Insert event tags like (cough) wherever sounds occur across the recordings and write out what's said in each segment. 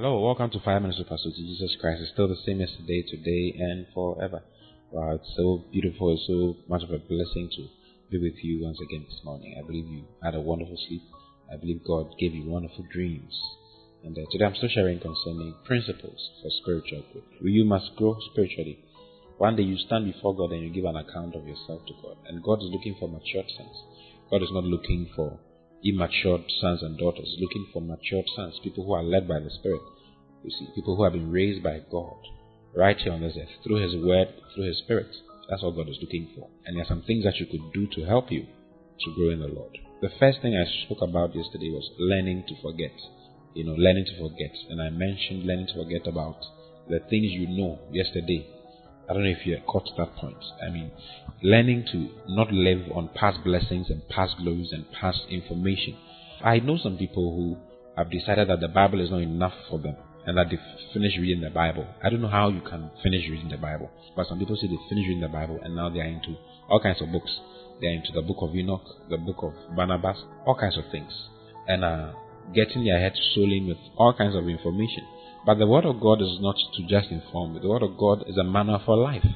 Hello, welcome to Five Minutes with Pastor Jesus Christ. It's still the same yesterday, today, and forever. Wow, it's so beautiful, it's so much of a blessing to be with you once again this morning. I believe you had a wonderful sleep. I believe God gave you wonderful dreams. And uh, today I'm still sharing concerning principles for spiritual growth. You must grow spiritually. One day you stand before God and you give an account of yourself to God. And God is looking for matured sons. God is not looking for immature sons and daughters, looking for matured sons, people who are led by the Spirit. You see, people who have been raised by God right here on this earth through His Word, through His Spirit. That's what God is looking for. And there are some things that you could do to help you to grow in the Lord. The first thing I spoke about yesterday was learning to forget. You know, learning to forget. And I mentioned learning to forget about the things you know yesterday I don't know if you caught that point. I mean, learning to not live on past blessings and past glories and past information. I know some people who have decided that the Bible is not enough for them and that they've finished reading the Bible. I don't know how you can finish reading the Bible, but some people say they finished reading the Bible and now they are into all kinds of books. They're into the book of Enoch, the book of Barnabas, all kinds of things, and are getting their heads swollen with all kinds of information. But the Word of God is not to just inform. You. The Word of God is a manna for life.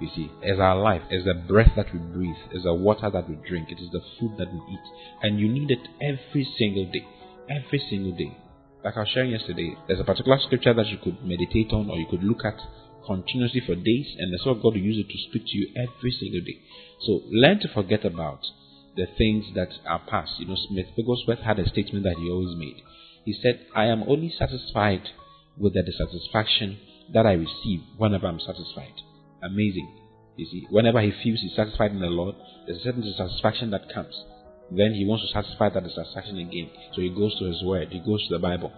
You see, as our life, as the breath that we breathe, as the water that we drink, it is the food that we eat. And you need it every single day. Every single day. Like I was sharing yesterday, there's a particular scripture that you could meditate on or you could look at continuously for days, and the Word of God will use it to speak to you every single day. So learn to forget about the things that are past. You know, Smith Wigglesworth had a statement that he always made. He said, I am only satisfied with the dissatisfaction that I receive whenever I'm satisfied. Amazing. You see, whenever he feels he's satisfied in the Lord, there's a certain dissatisfaction that comes. Then he wants to satisfy that dissatisfaction again. So he goes to his word, he goes to the Bible.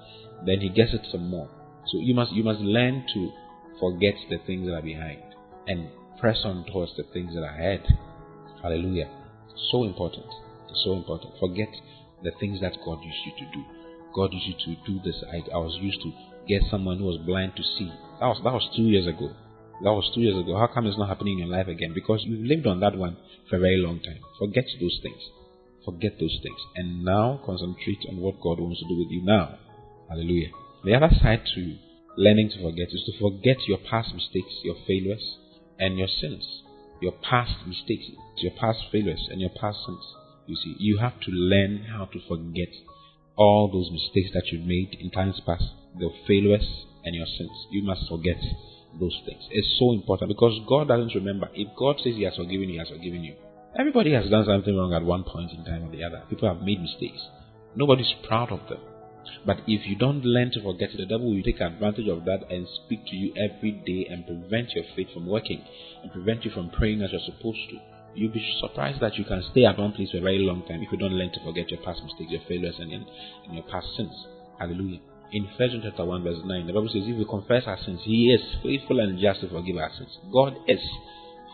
Then he gets it some more. So you must you must learn to forget the things that are behind and press on towards the things that are ahead. Hallelujah. So important. So important. Forget the things that God used you to do. God used you to do this. I, I was used to get someone who was blind to see. That was that was two years ago. That was two years ago. How come it's not happening in your life again? Because you've lived on that one for a very long time. Forget those things. Forget those things. And now concentrate on what God wants to do with you now. Hallelujah. The other side to learning to forget is to forget your past mistakes, your failures, and your sins. Your past mistakes, your past failures, and your past sins. You see, you have to learn how to forget all those mistakes that you've made in times past your failures and your sins. You must forget those things. It's so important because God doesn't remember. If God says He has forgiven you, He has forgiven you. Everybody has done something wrong at one point in time or the other. People have made mistakes. Nobody's proud of them. But if you don't learn to forget the devil will take advantage of that and speak to you every day and prevent your faith from working and prevent you from praying as you're supposed to. You'll be surprised that you can stay at one place for a very long time if you don't learn to forget your past mistakes, your failures, and, and your past sins. Hallelujah in Ephesians chapter 1, verse 9, the Bible says, If we confess our sins, He is faithful and just to forgive our sins. God is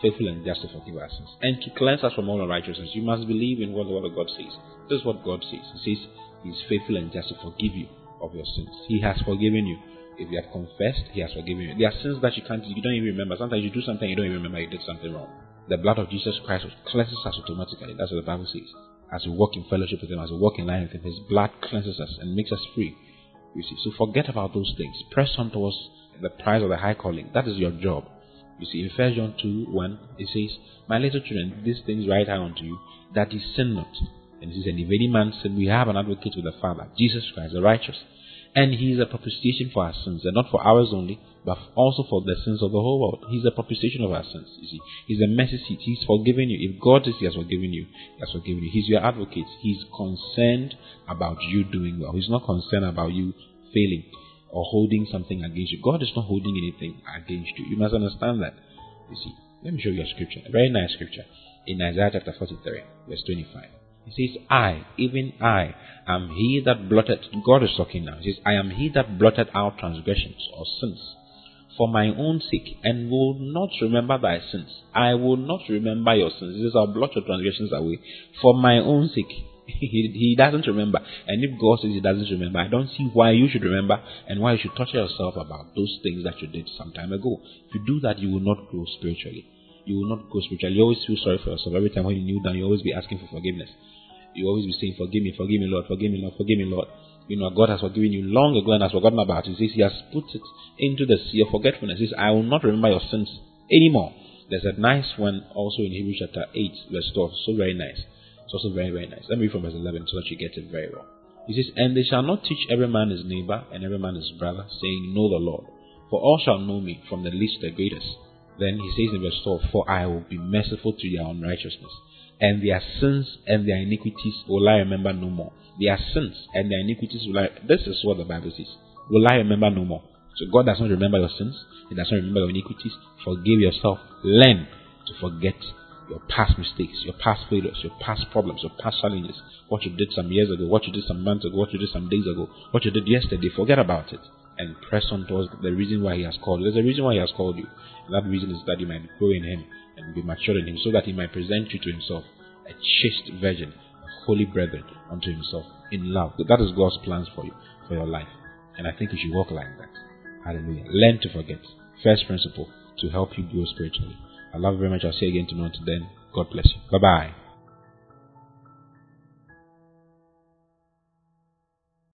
faithful and just to forgive our sins. And to cleanse us from all unrighteousness, you must believe in what the Word of God says. This is what God says. He says, He is faithful and just to forgive you of your sins. He has forgiven you. If you have confessed, He has forgiven you. There are sins that you can't, you don't even remember. Sometimes you do something, you don't even remember you did something wrong. The blood of Jesus Christ cleanses us automatically. That's what the Bible says. As we walk in fellowship with Him, as we walk in line with Him, His blood cleanses us and makes us free you see, so forget about those things. Press on towards the prize of the high calling. That is your job. You see, in 1 John 2 1, it says, My little children, these things write I unto you, that ye sin not. And it says, And if any man sin, we have an advocate with the Father, Jesus Christ, the righteous. And he is a propitiation for our sins, and not for ours only, but also for the sins of the whole world. He's a propitiation of our sins. You see, He's a mercy seat. He's forgiven you. If God is, He has forgiven you, He has forgiven you. He's your advocate. He's concerned about you doing well. He's not concerned about you failing or holding something against you. God is not holding anything against you. You must understand that. You see, let me show you a scripture, a very nice scripture in Isaiah chapter 43, verse 25. He says, I, even I, am he that blotted, God is talking now. He says, I am he that blotted out transgressions or sins for my own sake and will not remember thy sins. I will not remember your sins. This is, I'll blot your transgressions away for my own sake. (laughs) he, he doesn't remember. And if God says he doesn't remember, I don't see why you should remember and why you should torture yourself about those things that you did some time ago. If you do that, you will not grow spiritually. You will not grow spiritually. You always feel sorry for yourself. Every time when you kneel down, you always be asking for forgiveness. You always be saying, Forgive me, forgive me, Lord, forgive me, Lord, forgive me, Lord. you know, God has forgiven you long ago and has forgotten about it. He says He has put it into the sea of forgetfulness. He says, I will not remember your sins anymore. There's a nice one also in Hebrews chapter 8, verse 12. So very nice. It's also very, very nice. Let me read from verse 11 so that you get it very well. He says, And they shall not teach every man his neighbor and every man his brother, saying, Know the Lord. For all shall know me, from the least to the greatest. Then he says in verse 12, For I will be merciful to their unrighteousness, and their sins and their iniquities will I remember no more. Their sins and their iniquities will I. This is what the Bible says. Will I remember no more? So God does not remember your sins. He does not remember your iniquities. Forgive yourself. Learn to forget your past mistakes, your past failures, your past problems, your past challenges, what you did some years ago, what you did some months ago, what you did some days ago, what you did yesterday. Forget about it and press on towards the reason why He has called. There's a reason why He has called you. And that reason is that you might grow in Him and be mature in Him so that He might present you to Himself, a chaste virgin, a holy brethren unto Himself in love. That is God's plans for you, for your life. And I think you should walk like that. Hallelujah. Learn to forget. First principle to help you grow spiritually. I love you very much. I'll see you again tomorrow. Then, God bless you. Bye bye.